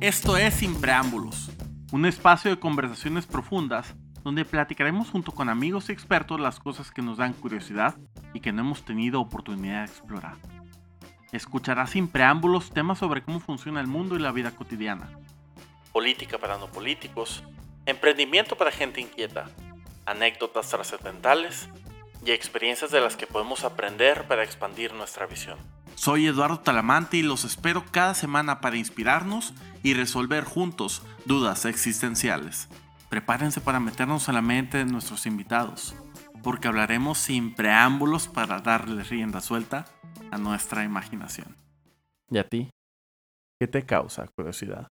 Esto es Sin Preámbulos, un espacio de conversaciones profundas donde platicaremos junto con amigos y expertos las cosas que nos dan curiosidad y que no hemos tenido oportunidad de explorar. Escucharás sin preámbulos temas sobre cómo funciona el mundo y la vida cotidiana. Política para no políticos, emprendimiento para gente inquieta, anécdotas trascendentales y experiencias de las que podemos aprender para expandir nuestra visión. Soy Eduardo Talamante y los espero cada semana para inspirarnos y resolver juntos dudas existenciales. Prepárense para meternos en la mente de nuestros invitados, porque hablaremos sin preámbulos para darle rienda suelta a nuestra imaginación. ¿Y a ti? ¿Qué te causa curiosidad?